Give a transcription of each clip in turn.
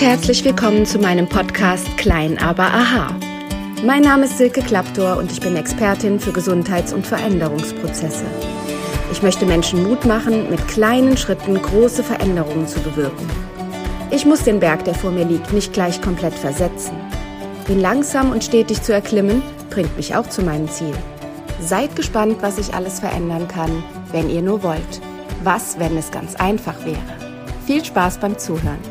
herzlich willkommen zu meinem Podcast Klein aber Aha. Mein Name ist Silke Klaptor und ich bin Expertin für Gesundheits- und Veränderungsprozesse. Ich möchte Menschen Mut machen, mit kleinen Schritten große Veränderungen zu bewirken. Ich muss den Berg, der vor mir liegt, nicht gleich komplett versetzen. Ihn langsam und stetig zu erklimmen, bringt mich auch zu meinem Ziel. Seid gespannt, was ich alles verändern kann, wenn ihr nur wollt. Was, wenn es ganz einfach wäre? Viel Spaß beim Zuhören.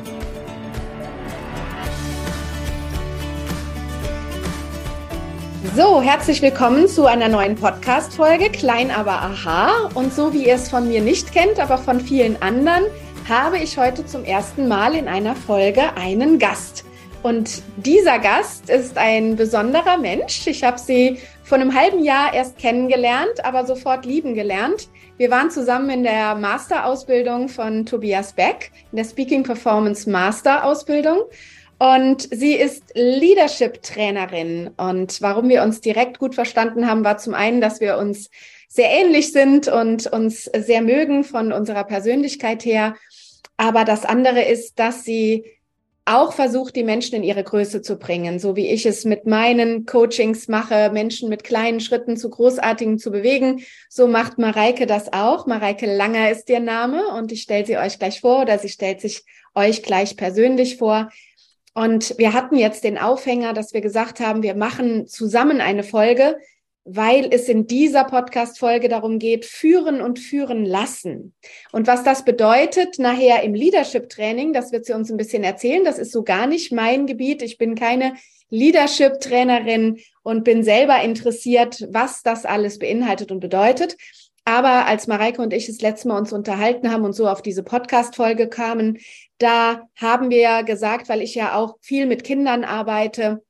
So, herzlich willkommen zu einer neuen Podcast-Folge, Klein aber aha. Und so wie ihr es von mir nicht kennt, aber von vielen anderen, habe ich heute zum ersten Mal in einer Folge einen Gast. Und dieser Gast ist ein besonderer Mensch. Ich habe sie vor einem halben Jahr erst kennengelernt, aber sofort lieben gelernt. Wir waren zusammen in der Masterausbildung von Tobias Beck, in der Speaking Performance Masterausbildung. Und sie ist Leadership-Trainerin. Und warum wir uns direkt gut verstanden haben, war zum einen, dass wir uns sehr ähnlich sind und uns sehr mögen von unserer Persönlichkeit her. Aber das andere ist, dass sie auch versucht, die Menschen in ihre Größe zu bringen, so wie ich es mit meinen Coachings mache, Menschen mit kleinen Schritten zu großartigen zu bewegen. So macht Mareike das auch. Mareike Langer ist ihr Name und ich stelle sie euch gleich vor oder sie stellt sich euch gleich persönlich vor. Und wir hatten jetzt den Aufhänger, dass wir gesagt haben, wir machen zusammen eine Folge, weil es in dieser Podcast-Folge darum geht, führen und führen lassen. Und was das bedeutet nachher im Leadership-Training, das wird sie uns ein bisschen erzählen. Das ist so gar nicht mein Gebiet. Ich bin keine Leadership-Trainerin und bin selber interessiert, was das alles beinhaltet und bedeutet. Aber als Mareike und ich das letzte Mal uns unterhalten haben und so auf diese Podcast-Folge kamen, da haben wir ja gesagt, weil ich ja auch viel mit Kindern arbeite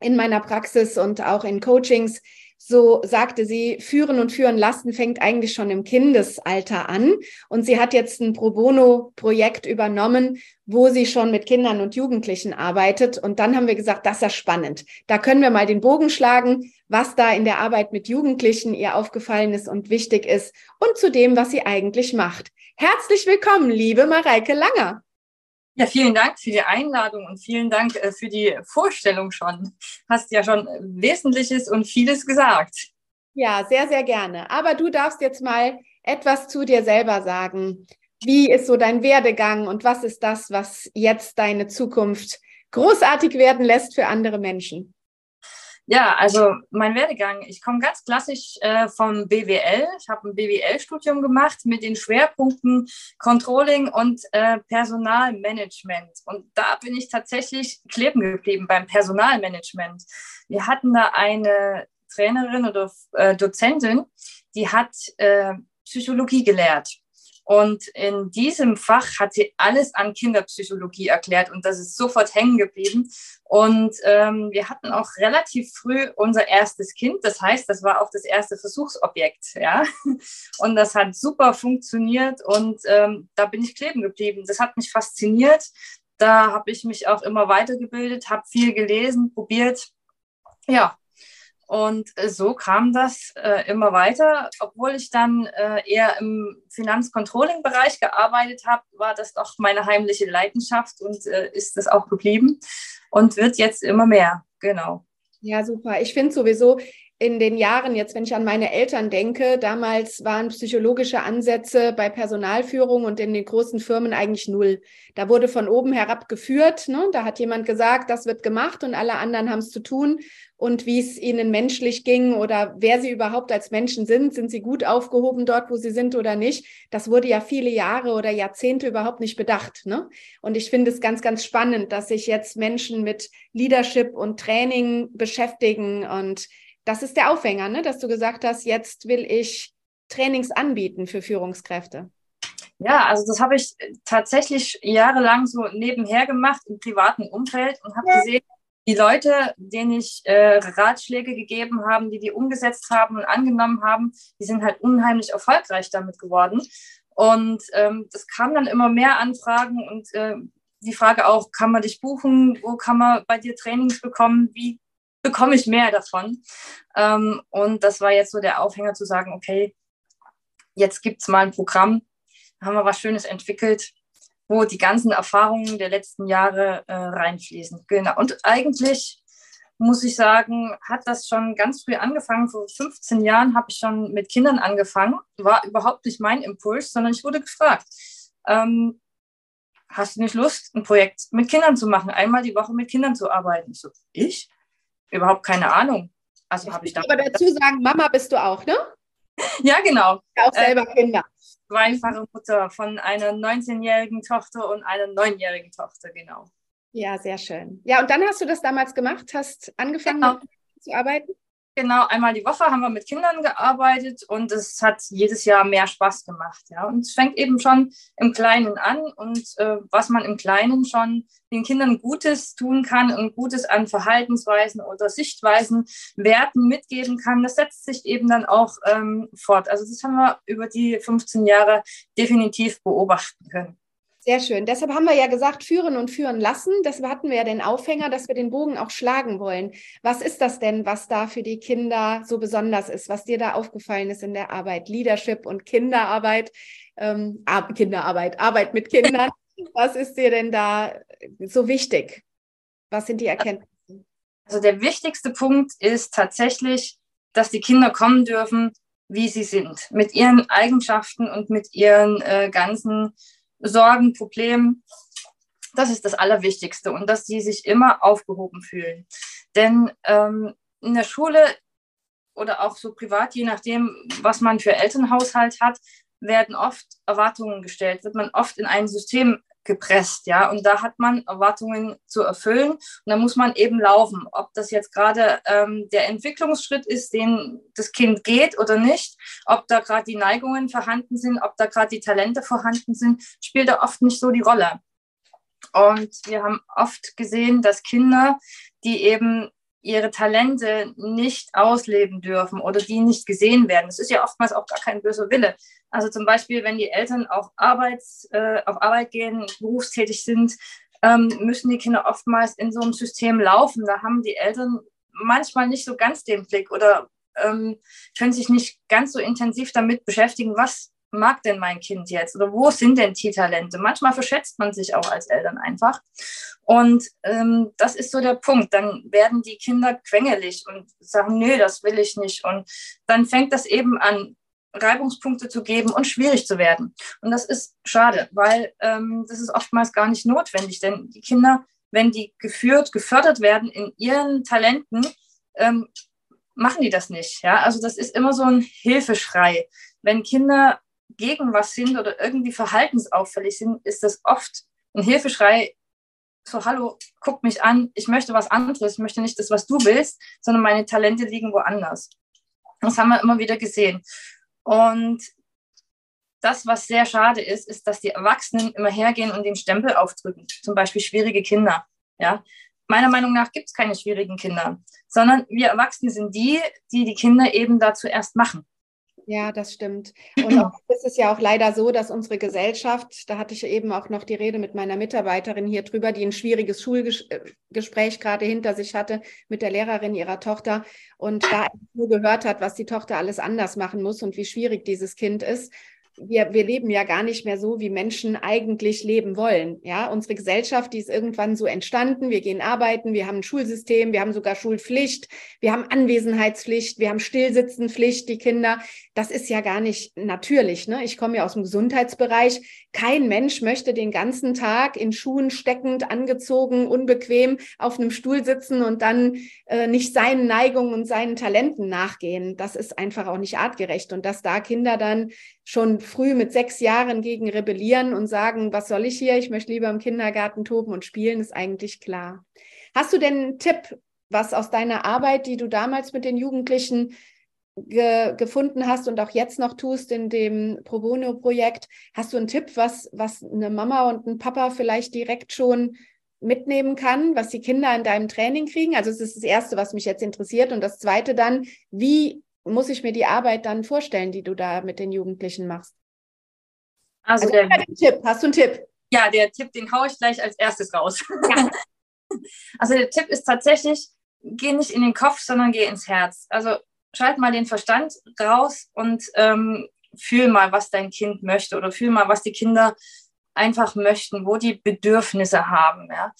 in meiner Praxis und auch in Coachings, so sagte sie, führen und führen lassen fängt eigentlich schon im Kindesalter an. Und sie hat jetzt ein Pro Bono-Projekt übernommen, wo sie schon mit Kindern und Jugendlichen arbeitet. Und dann haben wir gesagt, das ist ja spannend. Da können wir mal den Bogen schlagen, was da in der Arbeit mit Jugendlichen ihr aufgefallen ist und wichtig ist und zu dem, was sie eigentlich macht. Herzlich willkommen, liebe Mareike Langer. Ja, vielen Dank für die Einladung und vielen Dank äh, für die Vorstellung schon. Hast ja schon Wesentliches und vieles gesagt. Ja, sehr, sehr gerne. Aber du darfst jetzt mal etwas zu dir selber sagen. Wie ist so dein Werdegang und was ist das, was jetzt deine Zukunft großartig werden lässt für andere Menschen? Ja, also mein Werdegang, ich komme ganz klassisch äh, vom BWL. Ich habe ein BWL-Studium gemacht mit den Schwerpunkten Controlling und äh, Personalmanagement. Und da bin ich tatsächlich kleben geblieben beim Personalmanagement. Wir hatten da eine Trainerin oder äh, Dozentin, die hat äh, Psychologie gelehrt. Und in diesem Fach hat sie alles an Kinderpsychologie erklärt und das ist sofort hängen geblieben. Und ähm, wir hatten auch relativ früh unser erstes Kind. Das heißt, das war auch das erste Versuchsobjekt. Ja? Und das hat super funktioniert und ähm, da bin ich kleben geblieben. Das hat mich fasziniert. Da habe ich mich auch immer weitergebildet, habe viel gelesen, probiert. Ja, und äh, so kam das äh, immer weiter. Obwohl ich dann äh, eher im Finanzcontrolling-Bereich gearbeitet habe, war das doch meine heimliche Leidenschaft und äh, ist das auch geblieben und wird jetzt immer mehr. Genau. Ja, super. Ich finde sowieso, in den Jahren, jetzt wenn ich an meine Eltern denke, damals waren psychologische Ansätze bei Personalführung und in den großen Firmen eigentlich null. Da wurde von oben herab geführt. Ne? Da hat jemand gesagt, das wird gemacht und alle anderen haben es zu tun. Und wie es ihnen menschlich ging oder wer sie überhaupt als Menschen sind, sind sie gut aufgehoben dort, wo sie sind oder nicht, das wurde ja viele Jahre oder Jahrzehnte überhaupt nicht bedacht. Ne? Und ich finde es ganz, ganz spannend, dass sich jetzt Menschen mit Leadership und Training beschäftigen und das ist der Aufhänger, ne? dass du gesagt hast, jetzt will ich Trainings anbieten für Führungskräfte. Ja, also das habe ich tatsächlich jahrelang so nebenher gemacht im privaten Umfeld und habe gesehen, die Leute, denen ich äh, Ratschläge gegeben habe, die die umgesetzt haben und angenommen haben, die sind halt unheimlich erfolgreich damit geworden. Und ähm, das kam dann immer mehr Anfragen und äh, die Frage auch, kann man dich buchen? Wo kann man bei dir Trainings bekommen? Wie bekomme ich mehr davon. Ähm, und das war jetzt so der Aufhänger zu sagen, okay, jetzt gibt es mal ein Programm, haben wir was Schönes entwickelt. wo die ganzen Erfahrungen der letzten Jahre äh, reinfließen. Genau. Und eigentlich muss ich sagen, hat das schon ganz früh angefangen. Vor 15 Jahren habe ich schon mit Kindern angefangen. War überhaupt nicht mein Impuls, sondern ich wurde gefragt. Ähm, hast du nicht Lust, ein Projekt mit Kindern zu machen, einmal die Woche mit Kindern zu arbeiten? Ich so, ich? Überhaupt keine Ahnung. Also habe ich da. Aber dazu sagen, Mama bist du auch, ne? ja, genau. Auch selber äh, Kinder. Zweifache Mutter von einer 19-jährigen Tochter und einer 9-jährigen Tochter, genau. Ja, sehr schön. Ja, und dann hast du das damals gemacht, hast angefangen genau. zu arbeiten? Genau, einmal die Woche haben wir mit Kindern gearbeitet und es hat jedes Jahr mehr Spaß gemacht. Ja. Und es fängt eben schon im Kleinen an und äh, was man im Kleinen schon den Kindern Gutes tun kann und Gutes an Verhaltensweisen oder Sichtweisen, Werten mitgeben kann, das setzt sich eben dann auch ähm, fort. Also das haben wir über die 15 Jahre definitiv beobachten können. Sehr schön. Deshalb haben wir ja gesagt, führen und führen lassen. Deshalb hatten wir ja den Aufhänger, dass wir den Bogen auch schlagen wollen. Was ist das denn, was da für die Kinder so besonders ist, was dir da aufgefallen ist in der Arbeit? Leadership und Kinderarbeit, ähm, Kinderarbeit, Arbeit mit Kindern. was ist dir denn da so wichtig? Was sind die Erkenntnisse? Also der wichtigste Punkt ist tatsächlich, dass die Kinder kommen dürfen, wie sie sind, mit ihren Eigenschaften und mit ihren äh, ganzen Sorgen, Problemen. Das ist das Allerwichtigste und dass sie sich immer aufgehoben fühlen. Denn ähm, in der Schule oder auch so privat, je nachdem, was man für Elternhaushalt hat, werden oft Erwartungen gestellt, wird man oft in ein System gepresst, ja. Und da hat man Erwartungen zu erfüllen und da muss man eben laufen. Ob das jetzt gerade ähm, der Entwicklungsschritt ist, den das Kind geht oder nicht, ob da gerade die Neigungen vorhanden sind, ob da gerade die Talente vorhanden sind, spielt da oft nicht so die Rolle. Und wir haben oft gesehen, dass Kinder, die eben ihre Talente nicht ausleben dürfen oder die nicht gesehen werden. Das ist ja oftmals auch gar kein böser Wille. Also zum Beispiel, wenn die Eltern auf, Arbeits, äh, auf Arbeit gehen, berufstätig sind, ähm, müssen die Kinder oftmals in so einem System laufen. Da haben die Eltern manchmal nicht so ganz den Blick oder ähm, können sich nicht ganz so intensiv damit beschäftigen, was mag denn mein Kind jetzt oder wo sind denn die Talente? Manchmal verschätzt man sich auch als Eltern einfach. Und ähm, das ist so der Punkt. Dann werden die Kinder quengelig und sagen, nö, das will ich nicht. Und dann fängt das eben an, Reibungspunkte zu geben und schwierig zu werden. Und das ist schade, weil ähm, das ist oftmals gar nicht notwendig, denn die Kinder, wenn die geführt, gefördert werden in ihren Talenten, ähm, machen die das nicht. Ja? Also das ist immer so ein Hilfeschrei. Wenn Kinder gegen was sind oder irgendwie verhaltensauffällig sind, ist das oft ein Hilfeschrei, so, hallo, guck mich an, ich möchte was anderes, ich möchte nicht das, was du willst, sondern meine Talente liegen woanders. Das haben wir immer wieder gesehen. Und das, was sehr schade ist, ist, dass die Erwachsenen immer hergehen und den Stempel aufdrücken. Zum Beispiel schwierige Kinder. Ja? Meiner Meinung nach gibt es keine schwierigen Kinder, sondern wir Erwachsene sind die, die die Kinder eben dazu erst machen. Ja, das stimmt. Und auch, ist es ja auch leider so, dass unsere Gesellschaft, da hatte ich eben auch noch die Rede mit meiner Mitarbeiterin hier drüber, die ein schwieriges Schulgespräch gerade hinter sich hatte mit der Lehrerin ihrer Tochter und da nur gehört hat, was die Tochter alles anders machen muss und wie schwierig dieses Kind ist wir, wir leben ja gar nicht mehr so, wie Menschen eigentlich leben wollen. Ja, unsere Gesellschaft, die ist irgendwann so entstanden. Wir gehen arbeiten, wir haben ein Schulsystem, wir haben sogar Schulpflicht, wir haben Anwesenheitspflicht, wir haben Stillsitzenpflicht, die Kinder. Das ist ja gar nicht natürlich. Ne? Ich komme ja aus dem Gesundheitsbereich. Kein Mensch möchte den ganzen Tag in Schuhen steckend, angezogen, unbequem auf einem Stuhl sitzen und dann äh, nicht seinen Neigungen und seinen Talenten nachgehen. Das ist einfach auch nicht artgerecht. Und dass da Kinder dann schon früh mit sechs Jahren gegen rebellieren und sagen, was soll ich hier? Ich möchte lieber im Kindergarten toben und spielen, ist eigentlich klar. Hast du denn einen Tipp, was aus deiner Arbeit, die du damals mit den Jugendlichen ge gefunden hast und auch jetzt noch tust in dem Pro Bono-Projekt, hast du einen Tipp, was, was eine Mama und ein Papa vielleicht direkt schon mitnehmen kann, was die Kinder in deinem Training kriegen? Also es ist das Erste, was mich jetzt interessiert. Und das Zweite dann, wie muss ich mir die Arbeit dann vorstellen, die du da mit den Jugendlichen machst? Also, also der Tipp. Hast du einen Tipp? Ja, der Tipp, den haue ich gleich als erstes raus. Ja. Also der Tipp ist tatsächlich, geh nicht in den Kopf, sondern geh ins Herz. Also schalt mal den Verstand raus und ähm, fühl mal, was dein Kind möchte oder fühl mal, was die Kinder einfach möchten, wo die Bedürfnisse haben. Ja.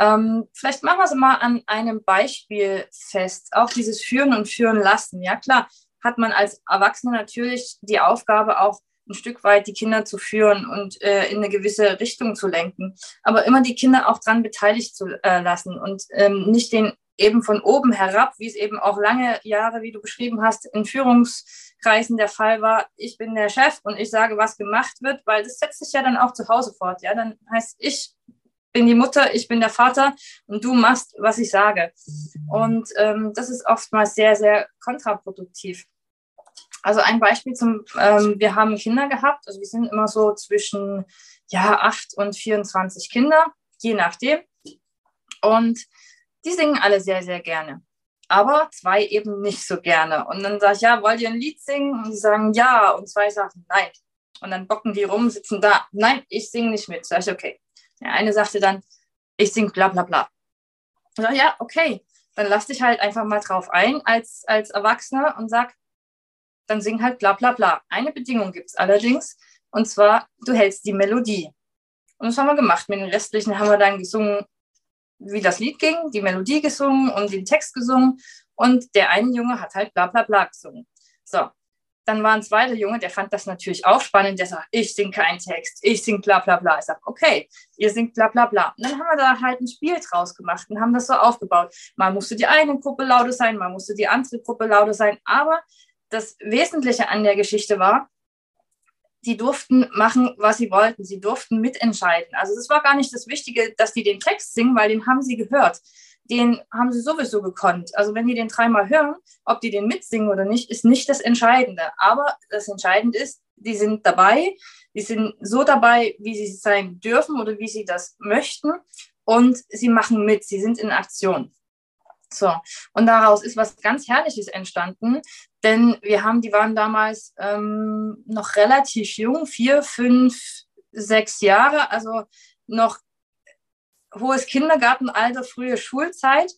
Ähm, vielleicht machen wir es mal an einem Beispiel fest. Auch dieses Führen und Führen lassen. Ja, klar, hat man als Erwachsener natürlich die Aufgabe, auch ein Stück weit die Kinder zu führen und äh, in eine gewisse Richtung zu lenken. Aber immer die Kinder auch dran beteiligt zu äh, lassen und ähm, nicht den eben von oben herab, wie es eben auch lange Jahre, wie du beschrieben hast, in Führungskreisen der Fall war. Ich bin der Chef und ich sage, was gemacht wird, weil das setzt sich ja dann auch zu Hause fort. Ja, dann heißt ich bin die Mutter, ich bin der Vater und du machst, was ich sage. Und ähm, das ist oftmals sehr, sehr kontraproduktiv. Also ein Beispiel zum, ähm, wir haben Kinder gehabt, also wir sind immer so zwischen ja, 8 und 24 Kinder, je nachdem. Und die singen alle sehr, sehr gerne. Aber zwei eben nicht so gerne. Und dann sage ich, ja, wollt ihr ein Lied singen? Und die sagen ja. Und zwei sagen nein. Und dann bocken die rum, sitzen da. Nein, ich singe nicht mit. Sag ich, okay. Der eine sagte dann, ich singe bla bla bla. Und sag, ja, okay. Dann lass dich halt einfach mal drauf ein als, als Erwachsener und sag, dann sing halt bla bla bla. Eine Bedingung gibt es allerdings, und zwar, du hältst die Melodie. Und das haben wir gemacht. Mit den restlichen haben wir dann gesungen, wie das Lied ging, die Melodie gesungen und den Text gesungen. Und der eine Junge hat halt bla bla bla gesungen. So, dann war ein zweiter Junge, der fand das natürlich auch spannend, der sagt, ich sing keinen Text, ich sing bla bla bla. Ich sage, okay, ihr singt bla bla bla. Und dann haben wir da halt ein Spiel draus gemacht und haben das so aufgebaut. Mal musste die eine Gruppe lauter sein, mal musste die andere Gruppe lauter sein, aber das Wesentliche an der Geschichte war, sie durften machen, was sie wollten. Sie durften mitentscheiden. Also es war gar nicht das Wichtige, dass die den Text singen, weil den haben sie gehört. Den haben sie sowieso gekonnt. Also wenn die den dreimal hören, ob die den mitsingen oder nicht, ist nicht das Entscheidende. Aber das Entscheidende ist, die sind dabei, die sind so dabei, wie sie sein dürfen oder wie sie das möchten. Und sie machen mit, sie sind in Aktion. So, und daraus ist was ganz Herrliches entstanden, denn wir haben, die waren damals ähm, noch relativ jung, vier, fünf, sechs Jahre, also noch hohes Kindergartenalter, frühe Schulzeit.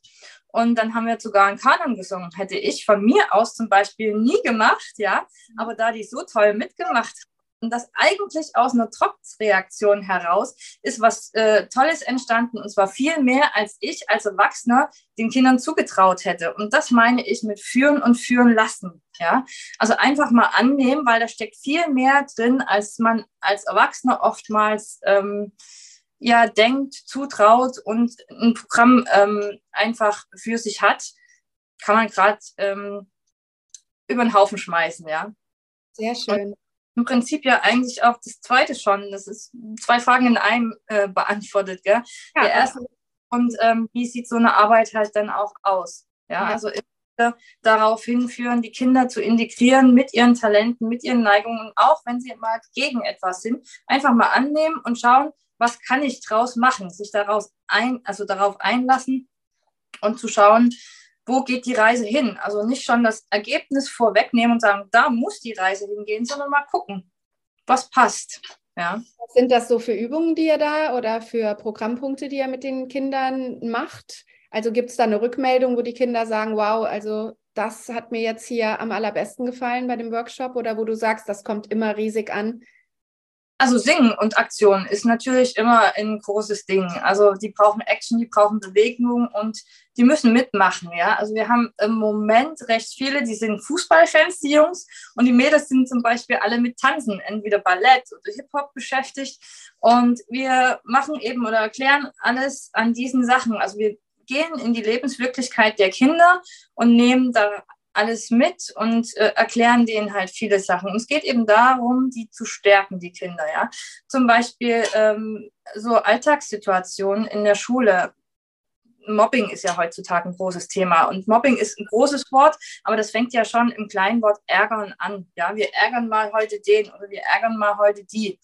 Und dann haben wir sogar einen Kanon gesungen. Hätte ich von mir aus zum Beispiel nie gemacht, ja. Aber da die so toll mitgemacht und das eigentlich aus einer Trotzreaktion heraus ist was äh, Tolles entstanden und zwar viel mehr, als ich als Erwachsener den Kindern zugetraut hätte. Und das meine ich mit führen und führen lassen. Ja, also einfach mal annehmen, weil da steckt viel mehr drin, als man als Erwachsener oftmals ähm, ja denkt, zutraut und ein Programm ähm, einfach für sich hat, kann man gerade ähm, über den Haufen schmeißen. Ja. Sehr schön. Und im Prinzip ja eigentlich auch das zweite schon. Das ist zwei Fragen in einem äh, beantwortet, gell? Ja, Der erste und ähm, wie sieht so eine Arbeit halt dann auch aus? Ja, ja. also darauf hinführen, die Kinder zu integrieren mit ihren Talenten, mit ihren Neigungen, auch wenn sie mal gegen etwas sind, einfach mal annehmen und schauen, was kann ich draus machen, sich daraus ein, also darauf einlassen und zu schauen, wo geht die Reise hin? Also nicht schon das Ergebnis vorwegnehmen und sagen, da muss die Reise hingehen, sondern mal gucken, was passt. Ja. Sind das so für Übungen, die ihr da oder für Programmpunkte, die ihr mit den Kindern macht? Also gibt es da eine Rückmeldung, wo die Kinder sagen, wow, also das hat mir jetzt hier am allerbesten gefallen bei dem Workshop oder wo du sagst, das kommt immer riesig an? Also Singen und Aktion ist natürlich immer ein großes Ding. Also die brauchen Action, die brauchen Bewegung und die müssen mitmachen. Ja, also wir haben im Moment recht viele, die sind Fußballfans, die Jungs, und die Mädels sind zum Beispiel alle mit Tanzen, entweder Ballett oder Hip Hop beschäftigt. Und wir machen eben oder erklären alles an diesen Sachen. Also wir gehen in die Lebenswirklichkeit der Kinder und nehmen da alles mit und äh, erklären denen halt viele Sachen. Und es geht eben darum, die zu stärken, die Kinder, ja. Zum Beispiel ähm, so Alltagssituationen in der Schule. Mobbing ist ja heutzutage ein großes Thema und Mobbing ist ein großes Wort, aber das fängt ja schon im kleinen Wort ärgern an. Ja, wir ärgern mal heute den oder wir ärgern mal heute die.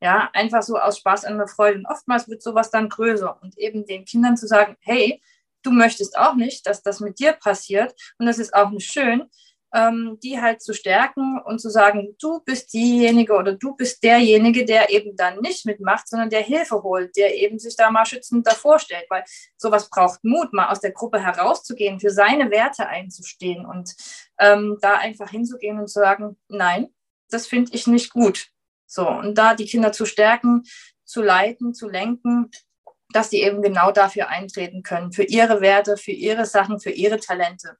Ja, einfach so aus Spaß der Freude. Und oftmals wird sowas dann größer und eben den Kindern zu sagen, hey, du möchtest auch nicht, dass das mit dir passiert und das ist auch nicht schön, ähm, die halt zu stärken und zu sagen, du bist diejenige oder du bist derjenige, der eben dann nicht mitmacht, sondern der Hilfe holt, der eben sich da mal schützend davor stellt, weil sowas braucht Mut, mal aus der Gruppe herauszugehen, für seine Werte einzustehen und ähm, da einfach hinzugehen und zu sagen, nein, das finde ich nicht gut. So, und da die Kinder zu stärken, zu leiten, zu lenken, dass die eben genau dafür eintreten können, für ihre Werte, für ihre Sachen, für ihre Talente.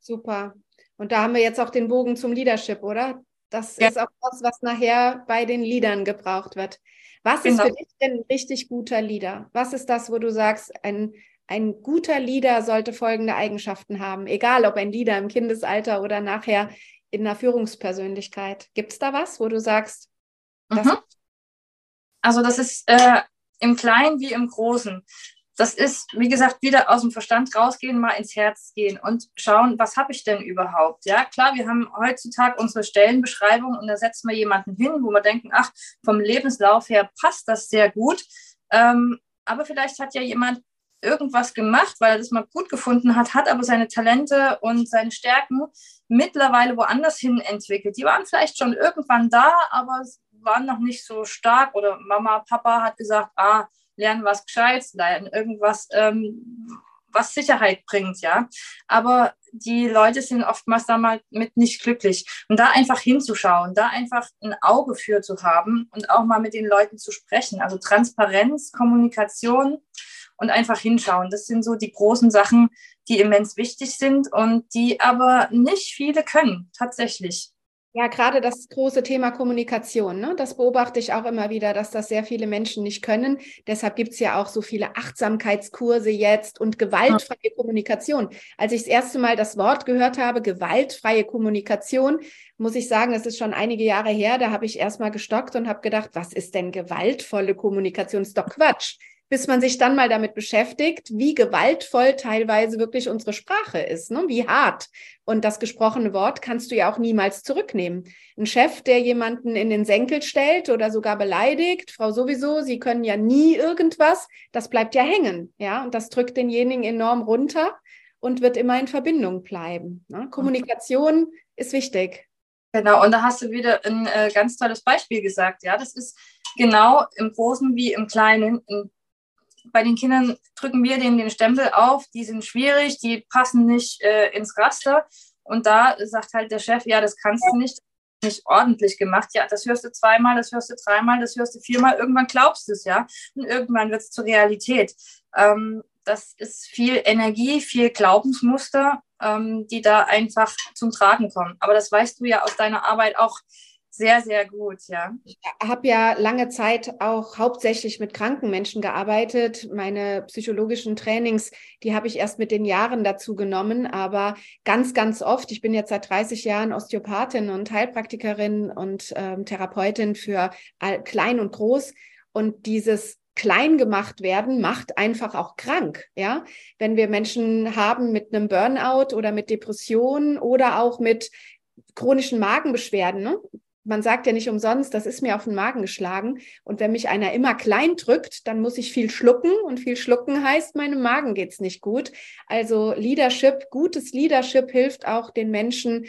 Super. Und da haben wir jetzt auch den Bogen zum Leadership, oder? Das ja. ist auch das, was nachher bei den Leadern gebraucht wird. Was genau. ist für dich denn ein richtig guter Leader? Was ist das, wo du sagst, ein, ein guter Leader sollte folgende Eigenschaften haben, egal ob ein Leader im Kindesalter oder nachher in einer Führungspersönlichkeit. Gibt es da was, wo du sagst, das mhm. Also das ist äh, im Kleinen wie im Großen. Das ist, wie gesagt, wieder aus dem Verstand rausgehen, mal ins Herz gehen und schauen, was habe ich denn überhaupt? Ja, klar, wir haben heutzutage unsere Stellenbeschreibung und da setzen wir jemanden hin, wo wir denken, ach, vom Lebenslauf her passt das sehr gut. Ähm, aber vielleicht hat ja jemand irgendwas gemacht, weil er das mal gut gefunden hat, hat aber seine Talente und seine Stärken mittlerweile woanders hin entwickelt. Die waren vielleicht schon irgendwann da, aber waren noch nicht so stark oder Mama, Papa hat gesagt, ah, lernen was Gescheites, lernen irgendwas, ähm, was Sicherheit bringt, ja. Aber die Leute sind oftmals da mal mit nicht glücklich. Und da einfach hinzuschauen, da einfach ein Auge für zu haben und auch mal mit den Leuten zu sprechen. Also Transparenz, Kommunikation und einfach hinschauen. Das sind so die großen Sachen, die immens wichtig sind und die aber nicht viele können, tatsächlich. Ja, gerade das große Thema Kommunikation, ne? das beobachte ich auch immer wieder, dass das sehr viele Menschen nicht können. Deshalb gibt es ja auch so viele Achtsamkeitskurse jetzt und gewaltfreie. Kommunikation. Als ich das erste Mal das Wort gehört habe, gewaltfreie Kommunikation, muss ich sagen, das ist schon einige Jahre her, da habe ich erstmal gestockt und habe gedacht, was ist denn gewaltvolle Kommunikation? Ist doch Quatsch bis man sich dann mal damit beschäftigt, wie gewaltvoll teilweise wirklich unsere Sprache ist, ne? wie hart. Und das gesprochene Wort kannst du ja auch niemals zurücknehmen. Ein Chef, der jemanden in den Senkel stellt oder sogar beleidigt, Frau sowieso, Sie können ja nie irgendwas, das bleibt ja hängen, ja, und das drückt denjenigen enorm runter und wird immer in Verbindung bleiben. Ne? Kommunikation ist wichtig. Genau, und da hast du wieder ein äh, ganz tolles Beispiel gesagt. Ja, das ist genau im Großen wie im Kleinen ein bei den Kindern drücken wir denen den Stempel auf, die sind schwierig, die passen nicht äh, ins Raster. Und da sagt halt der Chef, ja, das kannst du nicht, nicht ordentlich gemacht. Ja, das hörst du zweimal, das hörst du dreimal, das hörst du viermal. Irgendwann glaubst du es, ja. Und irgendwann wird es zur Realität. Ähm, das ist viel Energie, viel Glaubensmuster, ähm, die da einfach zum Tragen kommen. Aber das weißt du ja aus deiner Arbeit auch sehr, sehr gut, ja. Ich habe ja lange Zeit auch hauptsächlich mit kranken Menschen gearbeitet. Meine psychologischen Trainings, die habe ich erst mit den Jahren dazu genommen, aber ganz, ganz oft, ich bin jetzt seit 30 Jahren Osteopathin und Heilpraktikerin und ähm, Therapeutin für klein und groß und dieses klein gemacht werden, macht einfach auch krank. Ja, wenn wir Menschen haben mit einem Burnout oder mit Depressionen oder auch mit chronischen Magenbeschwerden, ne? Man sagt ja nicht umsonst, das ist mir auf den Magen geschlagen. Und wenn mich einer immer klein drückt, dann muss ich viel schlucken. Und viel schlucken heißt, meinem Magen geht's nicht gut. Also Leadership, gutes Leadership hilft auch den Menschen,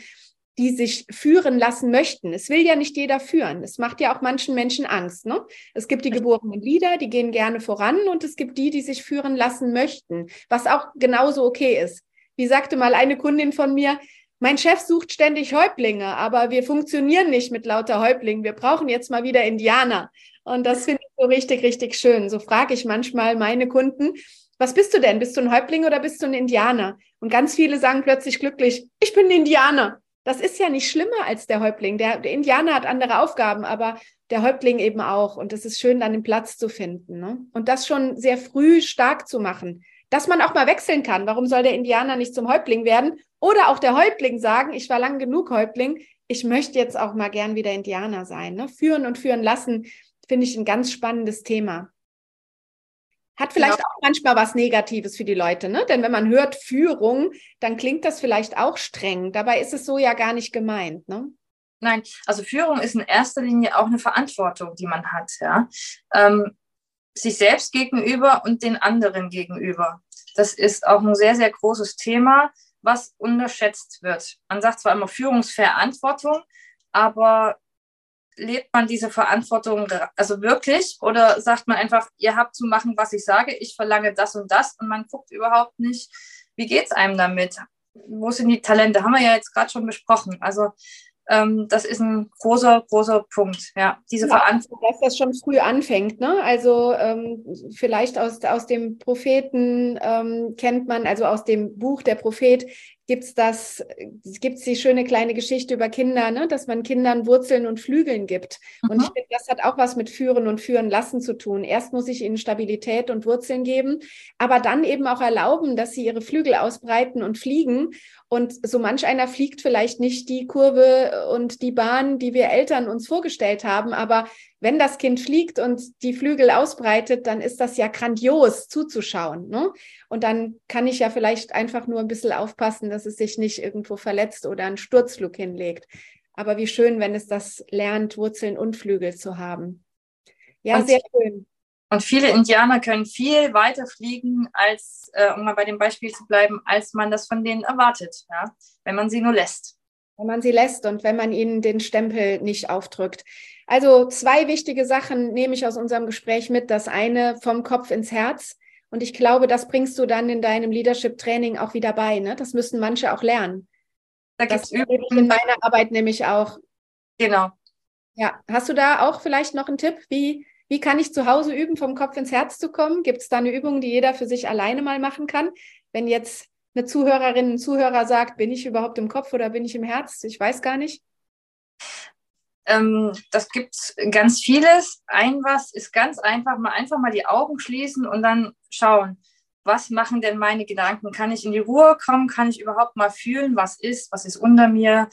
die sich führen lassen möchten. Es will ja nicht jeder führen. Es macht ja auch manchen Menschen Angst. Ne? Es gibt die geborenen Leader, die gehen gerne voran und es gibt die, die sich führen lassen möchten, was auch genauso okay ist. Wie sagte mal eine Kundin von mir, mein Chef sucht ständig Häuptlinge, aber wir funktionieren nicht mit lauter Häuptlingen. Wir brauchen jetzt mal wieder Indianer. Und das finde ich so richtig, richtig schön. So frage ich manchmal meine Kunden, was bist du denn? Bist du ein Häuptling oder bist du ein Indianer? Und ganz viele sagen plötzlich glücklich, ich bin ein Indianer. Das ist ja nicht schlimmer als der Häuptling. Der, der Indianer hat andere Aufgaben, aber der Häuptling eben auch. Und es ist schön, dann den Platz zu finden. Ne? Und das schon sehr früh stark zu machen dass man auch mal wechseln kann. Warum soll der Indianer nicht zum Häuptling werden? Oder auch der Häuptling sagen, ich war lang genug Häuptling, ich möchte jetzt auch mal gern wieder Indianer sein. Ne? Führen und führen lassen, finde ich ein ganz spannendes Thema. Hat vielleicht genau. auch manchmal was Negatives für die Leute, ne? Denn wenn man hört Führung, dann klingt das vielleicht auch streng. Dabei ist es so ja gar nicht gemeint, ne? Nein, also Führung ist in erster Linie auch eine Verantwortung, die man hat, ja. Ähm, sich selbst gegenüber und den anderen gegenüber. Das ist auch ein sehr, sehr großes Thema, was unterschätzt wird. Man sagt zwar immer Führungsverantwortung, aber lebt man diese Verantwortung also wirklich oder sagt man einfach, ihr habt zu machen, was ich sage, ich verlange das und das und man guckt überhaupt nicht, wie geht es einem damit? Wo sind die Talente? Haben wir ja jetzt gerade schon besprochen. Also ähm, das ist ein großer, großer Punkt. Ja, diese ja, Verantwortung. Dass das schon früh anfängt. Ne? Also ähm, vielleicht aus, aus dem Propheten ähm, kennt man, also aus dem Buch der Prophet gibt's das, gibt's die schöne kleine Geschichte über Kinder, ne? dass man Kindern Wurzeln und Flügeln gibt. Mhm. Und ich finde, das hat auch was mit Führen und Führen lassen zu tun. Erst muss ich ihnen Stabilität und Wurzeln geben, aber dann eben auch erlauben, dass sie ihre Flügel ausbreiten und fliegen. Und so manch einer fliegt vielleicht nicht die Kurve und die Bahn, die wir Eltern uns vorgestellt haben, aber wenn das Kind fliegt und die Flügel ausbreitet, dann ist das ja grandios zuzuschauen. Ne? Und dann kann ich ja vielleicht einfach nur ein bisschen aufpassen, dass es sich nicht irgendwo verletzt oder einen Sturzflug hinlegt. Aber wie schön, wenn es das lernt, Wurzeln und Flügel zu haben. Ja, und, sehr schön. Und viele Indianer können viel weiter fliegen, als, äh, um mal bei dem Beispiel zu bleiben, als man das von denen erwartet, ja? wenn man sie nur lässt. Wenn man sie lässt und wenn man ihnen den Stempel nicht aufdrückt. Also zwei wichtige Sachen nehme ich aus unserem Gespräch mit. Das eine vom Kopf ins Herz. Und ich glaube, das bringst du dann in deinem Leadership-Training auch wieder bei. Ne? Das müssen manche auch lernen. Da das gibt's in meiner Arbeit nämlich auch. Genau. Ja, hast du da auch vielleicht noch einen Tipp, wie, wie kann ich zu Hause üben, vom Kopf ins Herz zu kommen? Gibt es da eine Übung, die jeder für sich alleine mal machen kann? Wenn jetzt eine Zuhörerin, ein Zuhörer sagt, bin ich überhaupt im Kopf oder bin ich im Herz? Ich weiß gar nicht. Ähm, das gibt ganz vieles. Ein was ist ganz einfach, mal einfach mal die Augen schließen und dann schauen, was machen denn meine Gedanken? Kann ich in die Ruhe kommen? Kann ich überhaupt mal fühlen, was ist? Was ist unter mir?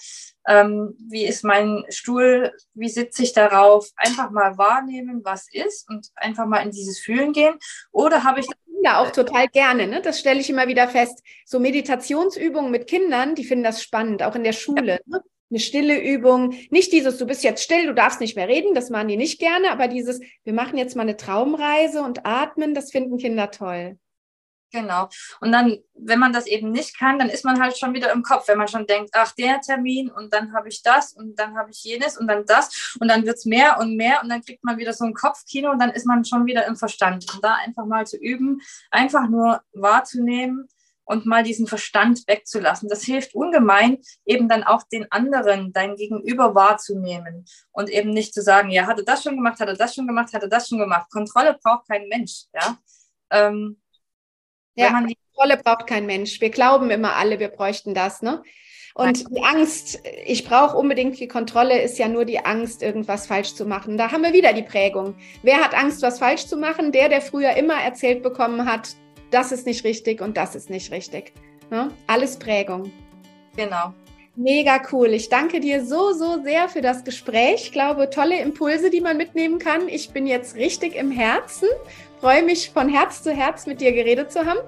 Ähm, wie ist mein Stuhl? Wie sitze ich darauf? Einfach mal wahrnehmen, was ist und einfach mal in dieses Fühlen gehen. Oder habe ich Kinder auch total gerne. Ne? Das stelle ich immer wieder fest. So Meditationsübungen mit Kindern, die finden das spannend, auch in der Schule. Ne? eine stille Übung. Nicht dieses, du bist jetzt still, du darfst nicht mehr reden, das machen die nicht gerne, aber dieses, wir machen jetzt mal eine Traumreise und atmen, das finden Kinder toll. Genau. Und dann, wenn man das eben nicht kann, dann ist man halt schon wieder im Kopf, wenn man schon denkt, ach, der Termin und dann habe ich das und dann habe ich jenes und dann das und dann wird es mehr und mehr und dann kriegt man wieder so ein Kopfkino und dann ist man schon wieder im Verstand. Und da einfach mal zu üben, einfach nur wahrzunehmen, und mal diesen Verstand wegzulassen. Das hilft ungemein, eben dann auch den anderen, dein Gegenüber wahrzunehmen und eben nicht zu sagen, ja, hat er das schon gemacht, hat er das schon gemacht, hat er das schon gemacht. Kontrolle braucht kein Mensch, ja. Ähm, ja, Kontrolle braucht kein Mensch. Wir glauben immer alle, wir bräuchten das, ne? Und die Angst, ich brauche unbedingt die Kontrolle, ist ja nur die Angst, irgendwas falsch zu machen. Da haben wir wieder die Prägung. Wer hat Angst, was falsch zu machen? Der, der früher immer erzählt bekommen hat, das ist nicht richtig und das ist nicht richtig. Ne? Alles Prägung. Genau. Mega cool. Ich danke dir so, so sehr für das Gespräch. Ich glaube, tolle Impulse, die man mitnehmen kann. Ich bin jetzt richtig im Herzen. Freue mich von Herz zu Herz mit dir geredet zu haben.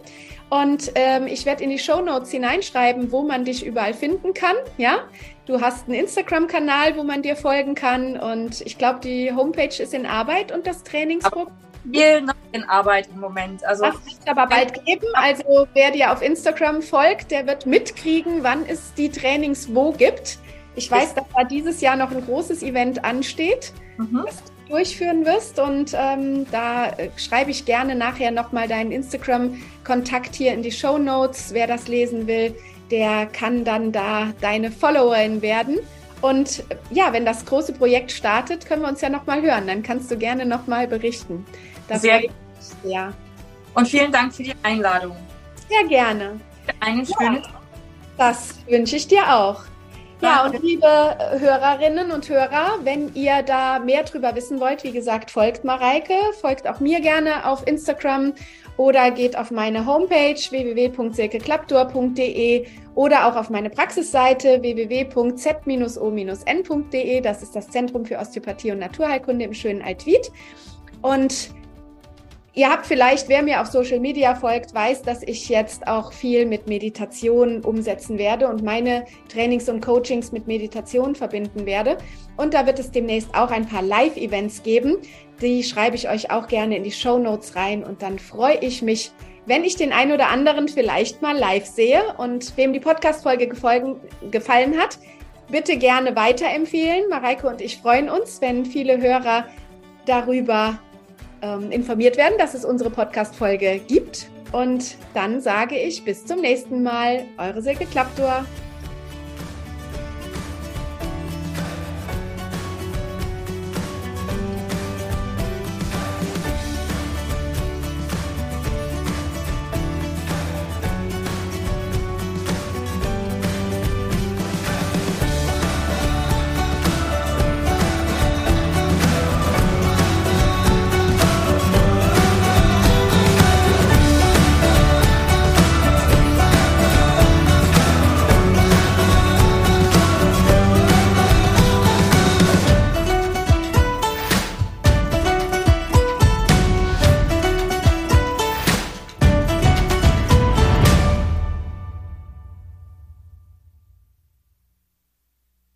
Und ähm, ich werde in die Show Notes hineinschreiben, wo man dich überall finden kann. Ja, du hast einen Instagram-Kanal, wo man dir folgen kann. Und ich glaube, die Homepage ist in Arbeit und das Trainingsprogramm viel noch in Arbeit im Moment. Also das wird aber bald geben. Also wer dir auf Instagram folgt, der wird mitkriegen, wann es die Trainings wo gibt. Ich weiß, dass da dieses Jahr noch ein großes Event ansteht, mhm. das durchführen wirst. Und ähm, da äh, schreibe ich gerne nachher nochmal deinen Instagram-Kontakt hier in die Show Notes. Wer das lesen will, der kann dann da deine Followerin werden. Und ja, wenn das große Projekt startet, können wir uns ja nochmal hören. Dann kannst du gerne nochmal berichten. Das sehr, ja. Und vielen Dank für die Einladung. Sehr gerne. Eine schöne ja, Das wünsche ich dir auch. Ja, und liebe Hörerinnen und Hörer, wenn ihr da mehr drüber wissen wollt, wie gesagt, folgt Mareike, folgt auch mir gerne auf Instagram oder geht auf meine Homepage www.silkeklappdor.de oder auch auf meine Praxisseite www.z-o-n.de. Das ist das Zentrum für Osteopathie und Naturheilkunde im schönen Altwied. Und Ihr habt vielleicht, wer mir auf Social Media folgt, weiß, dass ich jetzt auch viel mit Meditation umsetzen werde und meine Trainings und Coachings mit Meditation verbinden werde. Und da wird es demnächst auch ein paar Live-Events geben. Die schreibe ich euch auch gerne in die Show Notes rein und dann freue ich mich, wenn ich den einen oder anderen vielleicht mal live sehe und wem die Podcast-Folge gefallen hat, bitte gerne weiterempfehlen. Mareike und ich freuen uns, wenn viele Hörer darüber ähm, informiert werden, dass es unsere Podcast-Folge gibt. Und dann sage ich bis zum nächsten Mal. Eure Silke Klappdur.